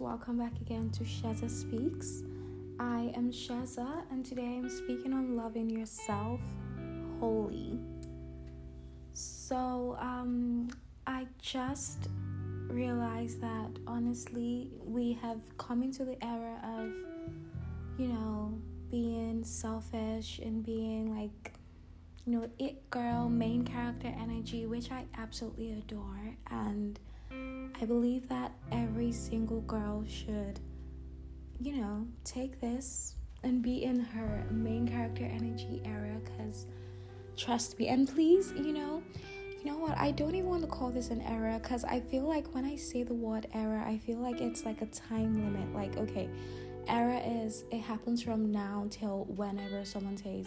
Welcome back again to Sheza Speaks. I am Sheza, and today I'm speaking on loving yourself wholly. So, um, I just realized that honestly, we have come into the era of, you know, being selfish and being like, you know, it girl, main character energy, which I absolutely adore. And I believe that every single girl should, you know, take this and be in her main character energy era because trust me. And please you know you know what? I don't even want to call this an era because i feel like when i say the word era i feel like it's like a time limit. Like okay era is it happens from now till whenever someone says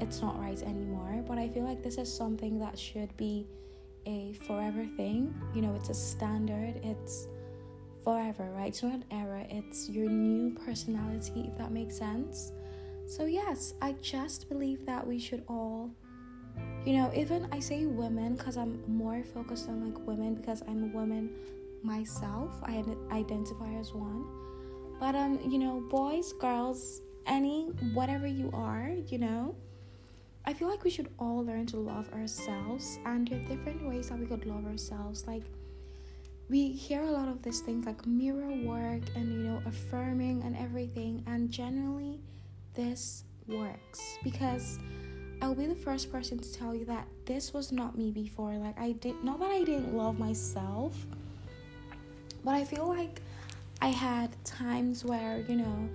it's not right anymore. But i feel like this is something that should be a forever thing. You know, it's a standard, it's forever, right? It's not an era, it's your new personality, if that makes sense. So, yes, I just believe that we should all, you know, even I say women because I'm more focused on like women because I'm a woman myself. I identify as one. But, um, you know, boys, girls, any, whatever you are, you know, I feel like we should all learn to love ourselves, and there are different ways that we could love ourselves. Like, we hear a lot of these things like mirror work and you know, affirming and everything, and generally, this works because I'll be the first person to tell you that this was not me before. Like, I did not that I didn't love myself, but I feel like I had times where you know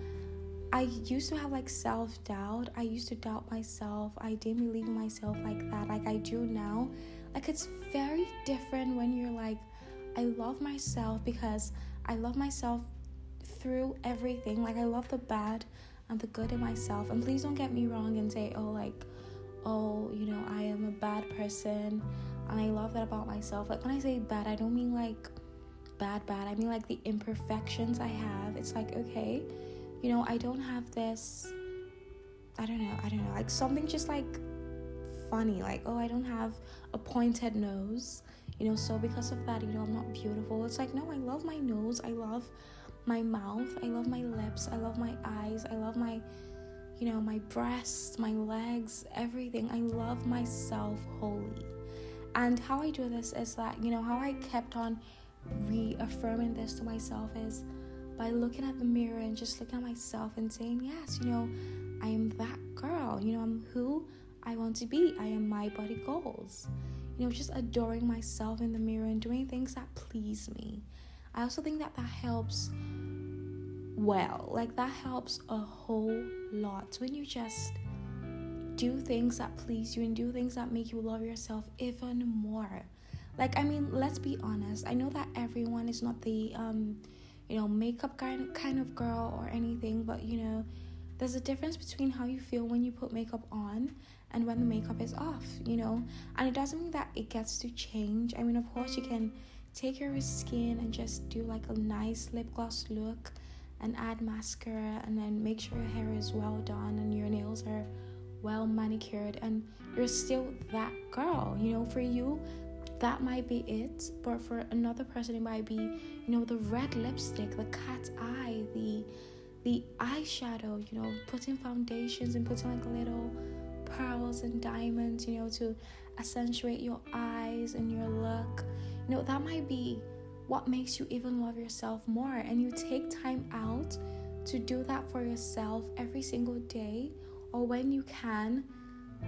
I used to have like self doubt. I used to doubt myself. I didn't believe in myself like that, like I do now. Like, it's very different when you're like, I love myself because I love myself through everything. Like, I love the bad and the good in myself. And please don't get me wrong and say, oh, like, oh, you know, I am a bad person and I love that about myself. Like, when I say bad, I don't mean like bad, bad. I mean like the imperfections I have. It's like, okay you know, I don't have this, I don't know, I don't know, like something just like funny, like, oh, I don't have a pointed nose, you know, so because of that, you know, I'm not beautiful. It's like, no, I love my nose, I love my mouth, I love my lips, I love my eyes, I love my, you know, my breasts, my legs, everything. I love myself wholly. And how I do this is that, you know, how I kept on reaffirming this to myself is by looking at the mirror and just looking at myself and saying, Yes, you know, I am that girl. You know, I'm who I want to be. I am my body goals. You know, just adoring myself in the mirror and doing things that please me. I also think that that helps well. Like, that helps a whole lot when you just do things that please you and do things that make you love yourself even more. Like, I mean, let's be honest. I know that everyone is not the, um, you know, makeup kind kind of girl or anything, but you know, there's a difference between how you feel when you put makeup on and when the makeup is off, you know. And it doesn't mean that it gets to change. I mean, of course, you can take care of your skin and just do like a nice lip gloss look and add mascara and then make sure your hair is well done and your nails are well manicured and you're still that girl, you know. For you, that might be it but for another person it might be you know the red lipstick the cat eye the the eyeshadow you know putting foundations and putting like little pearls and diamonds you know to accentuate your eyes and your look. You know that might be what makes you even love yourself more and you take time out to do that for yourself every single day or when you can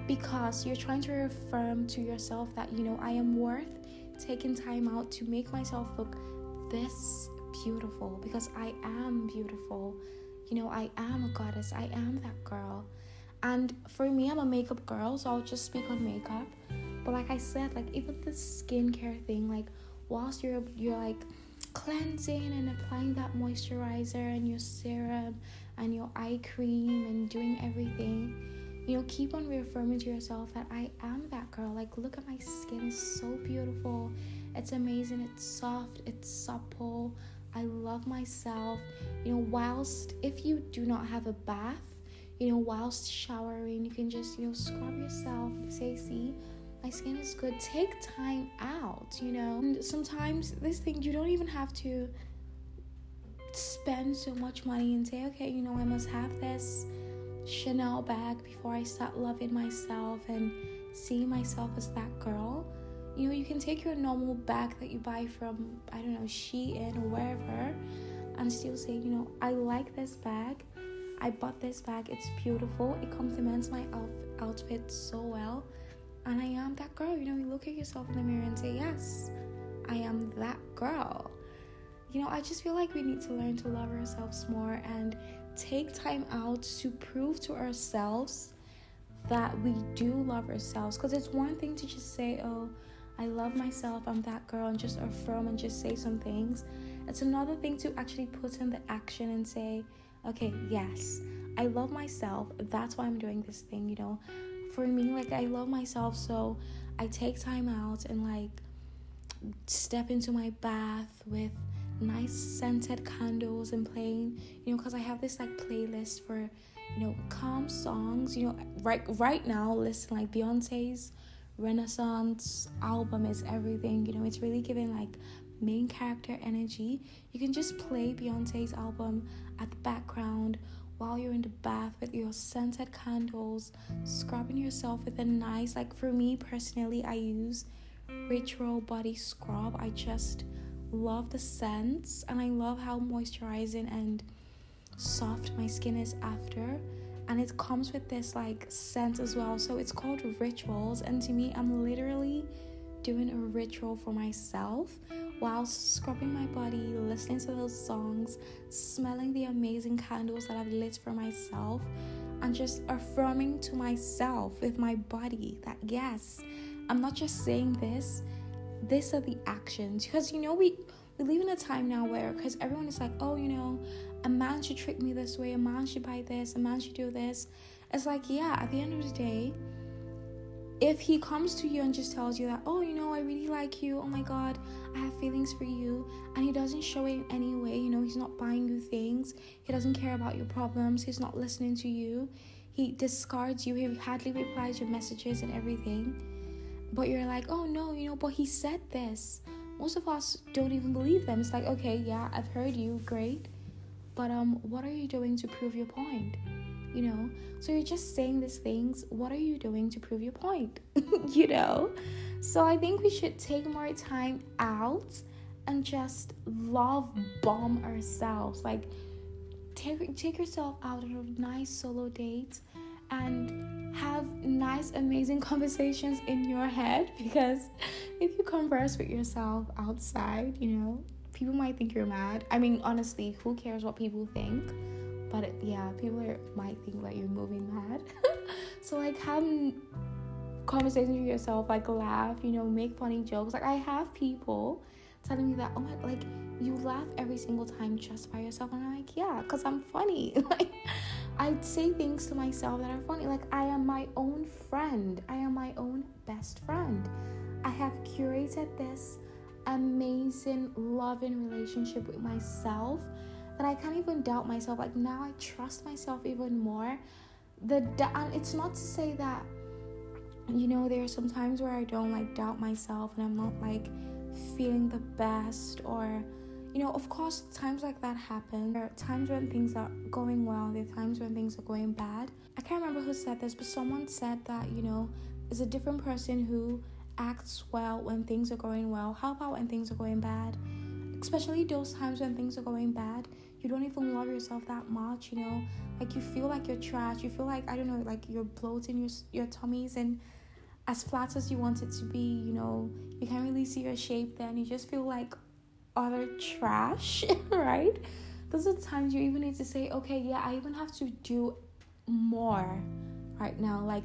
because you're trying to affirm to yourself that you know I am worth taking time out to make myself look this beautiful because I am beautiful. You know, I am a goddess. I am that girl. And for me, I'm a makeup girl, so I'll just speak on makeup. But like I said, like even the skincare thing, like whilst you're you're like cleansing and applying that moisturizer and your serum and your eye cream and doing everything you know, keep on reaffirming to yourself that I am that girl. Like, look at my skin, it's so beautiful, it's amazing, it's soft, it's supple. I love myself. You know, whilst if you do not have a bath, you know, whilst showering, you can just, you know, scrub yourself, say, see, my skin is good. Take time out, you know. And sometimes this thing, you don't even have to spend so much money and say, okay, you know, I must have this Chanel bag before I start loving myself and seeing myself as that girl. You know, you can take your normal bag that you buy from, I don't know, Shein or wherever, and still say, you know, I like this bag. I bought this bag. It's beautiful. It complements my outfit so well. And I am that girl. You know, you look at yourself in the mirror and say, yes, I am that girl. You know, I just feel like we need to learn to love ourselves more and take time out to prove to ourselves that we do love ourselves. Because it's one thing to just say, oh, I love myself, I'm that girl, and just affirm and just say some things. It's another thing to actually put in the action and say, okay, yes, I love myself. That's why I'm doing this thing, you know. For me, like, I love myself, so I take time out and, like, step into my bath with nice scented candles and playing, you know, because I have this like playlist for, you know, calm songs. You know, right right now, listen like Beyonce's Renaissance album is everything. You know, it's really giving like main character energy. You can just play Beyonce's album at the background while you're in the bath with your scented candles, scrubbing yourself with a nice, like for me personally, I use Ritual Body Scrub. I just love the scents and I love how moisturizing and soft my skin is after. And it comes with this like scent as well. So it's called rituals. And to me, I'm literally doing a ritual for myself while scrubbing my body, listening to those songs, smelling the amazing candles that I've lit for myself, and just affirming to myself with my body that yes, I'm not just saying this, these are the actions. Because you know we we live in a time now where because everyone is like oh you know a man should treat me this way a man should buy this a man should do this. It's like yeah at the end of the day if he comes to you and just tells you that oh you know i really like you. Oh my god i have feelings for you and he doesn't show it in any way you know he's not buying you things he doesn't care about your problems he's not listening to you he discards you he hardly replies your messages and everything but you're like, oh no, you know, but he said this. Most of us don't even believe them. It's like, okay, yeah, I've heard you, great. But um, what are you doing to prove your point? You know? So you're just saying these things. What are you doing to prove your point? you know? So I think we should take more time out and just love bomb ourselves. Like take take yourself out on a nice solo date and have nice, amazing conversations in your head because if you converse with yourself outside, you know, people might think you're mad. I mean, honestly, who cares what people think? But yeah, people are, might think that you're moving mad. so, like, have conversations with yourself, like, laugh, you know, make funny jokes. Like, I have people telling me that, oh my, like, you laugh every single time just by yourself. And I'm like, yeah, because I'm funny. like, I say things to myself that are funny. Like, I am my own friend, I am my own best friend. I have curated this amazing, loving relationship with myself that I can't even doubt myself. Like, now I trust myself even more. The and it's not to say that you know there are some times where I don't like doubt myself and I'm not like feeling the best or you know of course times like that happen. There are times when things are going well there are times when things are going bad. I can't remember who said this but someone said that you know is a different person who acts well when things are going well. How about when things are going bad? Especially those times when things are going bad you don't even love yourself that much you know? Like you feel like you're trash. You feel like i don't know like you're bloating your your tummies and as flat as you want it to be, you know, you can't really see your shape then. You just feel like utter trash, right? Those are times you even need to say, okay, yeah, I even have to do more right now. Like,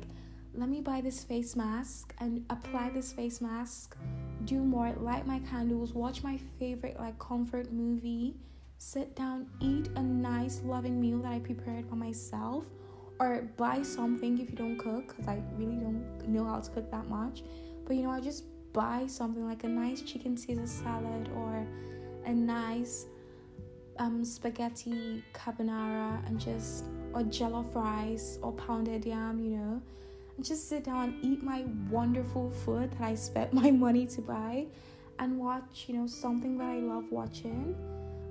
let me buy this face mask and apply this face mask, do more, light my candles, watch my favorite, like, comfort movie, sit down, eat a nice, loving meal that I prepared for myself or buy something if you don't cook because I really don't know how to cook that much. But you know, I just buy something like a nice chicken Caesar salad or a nice um, spaghetti carbonara and just or jollof rice or pounded yam, you know, and just sit down and eat my wonderful food that I spent my money to buy and watch, you know, something that I love watching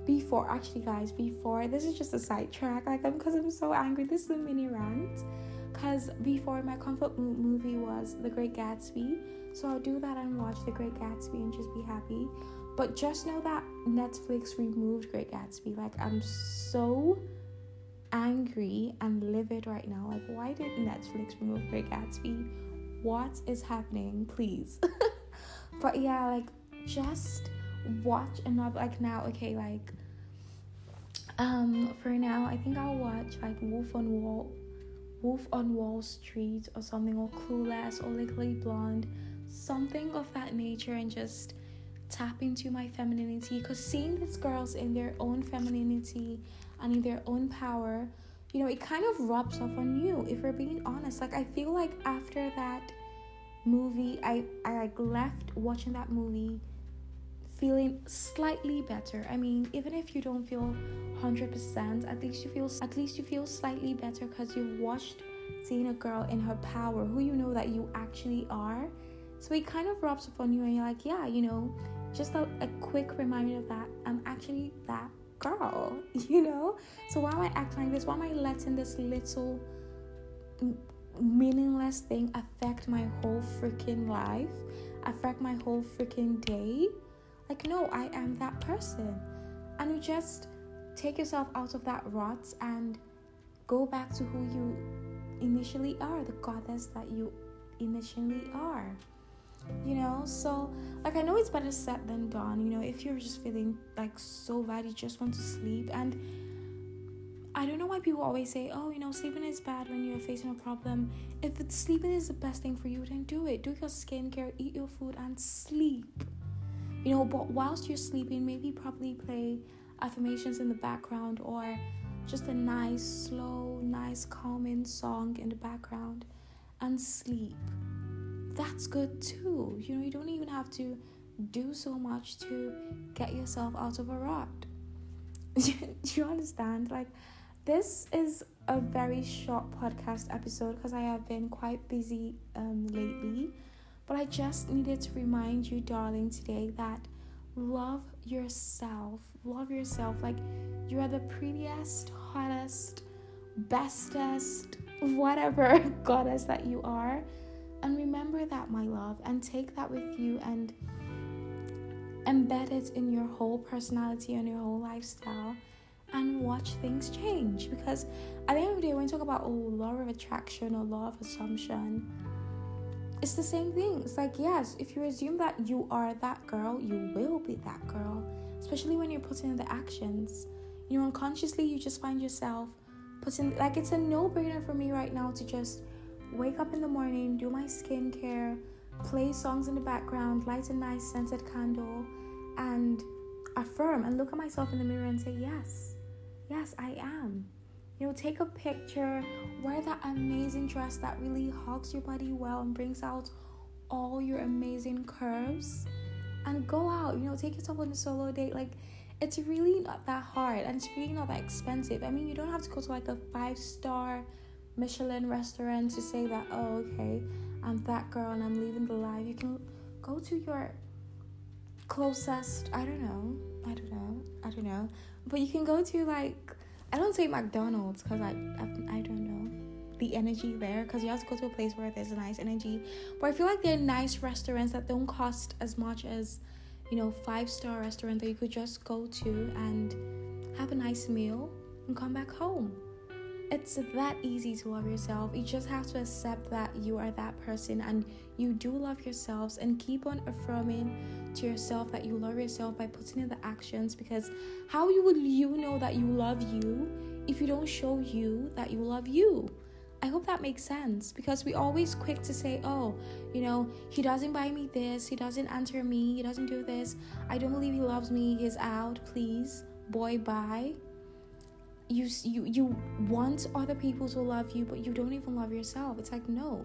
before actually guys before this is just a sidetrack like i'm because i'm so angry this is a mini rant because before my comfort movie was the great gatsby so i'll do that and watch the great gatsby and just be happy but just know that netflix removed great gatsby like i'm so angry and livid right now like why did netflix remove great gatsby? What is happening? Please. But yeah like just watch and not like now okay like um for now i think i'll watch like wolf on wall wolf on wall street or something or clueless or legally blonde. Something of that nature and just tap into my femininity because seeing these girls in their own femininity and in their own power you know it kind of rubs off on you if we're being honest. Like i feel like after that movie i i like left watching that movie feeling slightly better. I mean, even if you don't feel 100%, at least you feel at least you feel slightly better cuz you've watched seeing a girl in her power, who you know that you actually are. So it kind of rubs upon you and you're like, yeah, you know, just a, a quick reminder of that I'm actually that girl, you know? So why am I acting like this? Why am I letting this little meaningless thing affect my whole freaking life? Affect my whole freaking day? Like, no, I am that person. And you just take yourself out of that rut and go back to who you initially are, the goddess that you initially are. You know, so like I know it's better said than done. You know, if you're just feeling like so bad, you just want to sleep. And I don't know why people always say, oh, you know, sleeping is bad when you're facing a problem. If sleeping is the best thing for you, then do it. Do your skincare, eat your food, and sleep you know but whilst you're sleeping maybe probably play affirmations in the background or just a nice slow nice calming song in the background and sleep. That's good too. You know you don't even have to do so much to get yourself out of a rut. Do you understand? Like this is a very short podcast episode because i have been quite busy um, lately but I just needed to remind you, darling, today that love yourself. Love yourself. Like, you are the prettiest, hottest, bestest, whatever goddess that you are. And remember that, my love, and take that with you and embed it in your whole personality and your whole lifestyle and watch things change. Because at the end of the day, when you talk about oh, law of attraction or law of assumption, it's the same thing. It's like, yes, if you assume that you are that girl, you will be that girl, especially when you're putting in the actions. You know, unconsciously, you just find yourself putting, like, it's a no brainer for me right now to just wake up in the morning, do my skincare, play songs in the background, light a nice scented candle, and affirm and look at myself in the mirror and say, yes, yes, I am. You know, take a picture, wear that amazing dress that really hugs your body well and brings out all your amazing curves, and go out. You know, take yourself on a solo date. Like, it's really not that hard and it's really not that expensive. I mean, you don't have to go to like a five star Michelin restaurant to say that, oh, okay, I'm that girl and I'm leaving the life. You can go to your closest, I don't know, I don't know, I don't know, but you can go to like I don't say McDonald's because I, I I don't know the energy there because you have to go to a place where there's a nice energy. But I feel like there are nice restaurants that don't cost as much as you know five star restaurant that you could just go to and have a nice meal and come back home. It's that easy to love yourself. You just have to accept that you are that person and you do love yourselves and keep on affirming to yourself that you love yourself by putting in the actions because how you will you know that you love you if you don't show you that you love you? I hope that makes sense because we always quick to say, "Oh, you know, he doesn't buy me this, he doesn't answer me, he doesn't do this. I don't believe he loves me. He's out, please. Boy, bye." You you you want other people to love you but you don't even love yourself. It's like no.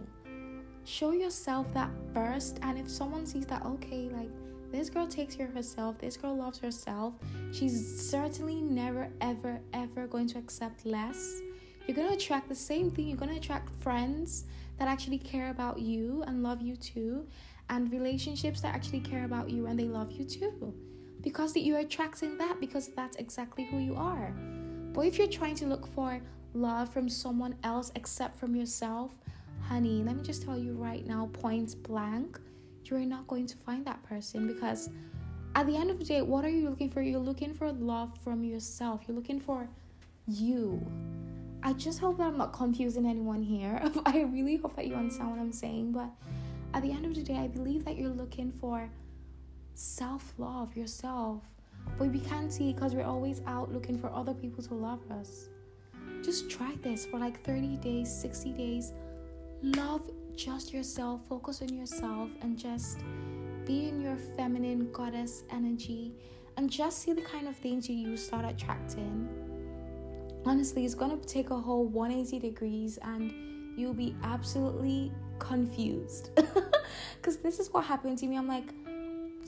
Show yourself that first and if someone sees that okay like this girl takes care of herself this girl loves herself she's certainly never ever ever going to accept less. You're going to attract the same thing. You're going to attract friends that actually care about you and love you too and relationships that actually care about you and they love you too. Because you're attracting that because that's exactly who you are. But if you're trying to look for love from someone else except from yourself, honey, let me just tell you right now, point blank, you're not going to find that person because at the end of the day, what are you looking for? You're looking for love from yourself. You're looking for you. I just hope that I'm not confusing anyone here. I really hope that you understand what I'm saying. But at the end of the day, I believe that you're looking for self love, yourself. But we can't see because we're always out looking for other people to love us. Just try this for like 30 days, 60 days. Love just yourself, focus on yourself, and just be in your feminine goddess energy and just see the kind of things you you start attracting. Honestly, it's gonna take a whole 180 degrees and you'll be absolutely confused. Because this is what happened to me. I'm like,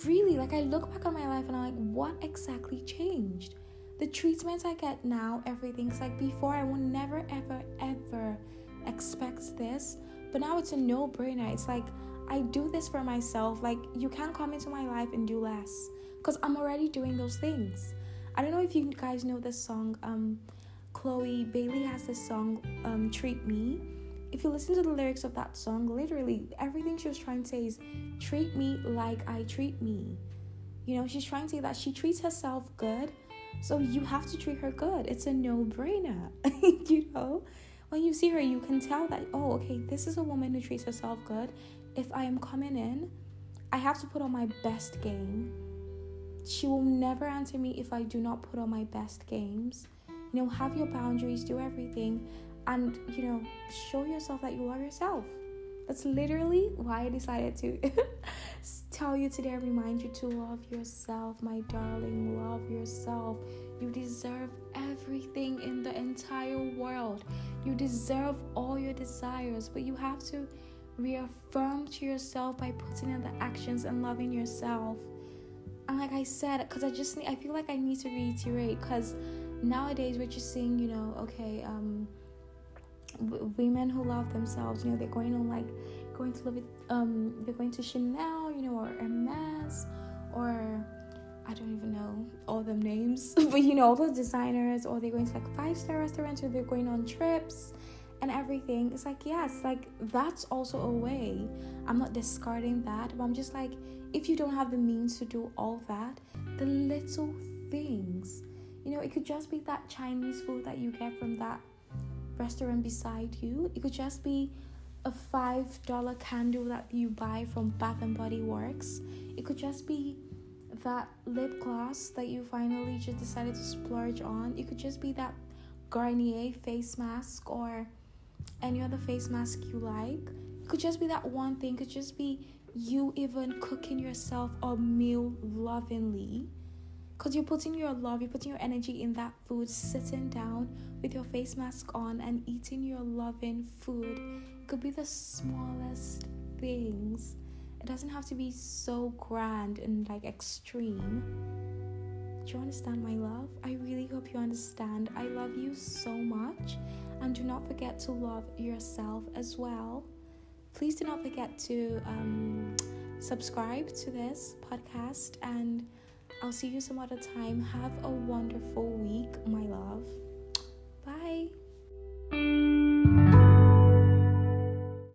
really? Like, I look back on my life and I'm like, what exactly changed? The treatments I get now, everything's like before, I would never, ever, ever expect this. But now it's a no brainer. It's like, I do this for myself. Like, you can't come into my life and do less because I'm already doing those things. I don't know if you guys know this song. Um, Chloe Bailey has this song, um, Treat Me. If you listen to the lyrics of that song, literally everything she was trying to say is treat me like I treat me. You know, she's trying to say that she treats herself good, so you have to treat her good. It's a no brainer, you know? When you see her, you can tell that, oh, okay, this is a woman who treats herself good if I am coming in, I have to put on my best game. She will never answer me if I do not put on my best games. You know, have your boundaries, do everything, and you know, show yourself that you love yourself. That's literally why I decided to tell you today remind you to love yourself, my darling. Love yourself. You deserve everything in the entire world. You deserve all your desires, but you have to reaffirm to yourself by putting in the actions and loving yourself. And like I said, because I just need, I feel like I need to reiterate because nowadays we're just seeing, you know, okay, um, women who love themselves, you know, they're going on like going to live it, um, they're going to Chanel, you know, or Hermes, or I don't even know all them names, but you know, all those designers, or they're going to like five star restaurants, or they're going on trips and everything. It's like yes like that's also a way. I'm not discarding that but i'm just like if you don't have the means to do all that the little things you know it could just be that chinese food that you get from that restaurant beside you it could just be a five dollar candle that you buy from bath and body works it could just be that lip gloss that you finally just decided to splurge on it could just be that garnier face mask or any other face mask you like. It could just be that one thing, it could just be you even cooking yourself a meal lovingly. Because you're putting your love, you're putting your energy in that food, sitting down with your face mask on and eating your loving food. It could be the smallest things. It doesn't have to be so grand and like extreme. Do you understand my love? I really hope you understand. I love you so much. And do not forget to love yourself as well. Please do not forget to um, subscribe to this podcast, and I'll see you some other time. Have a wonderful week, my love.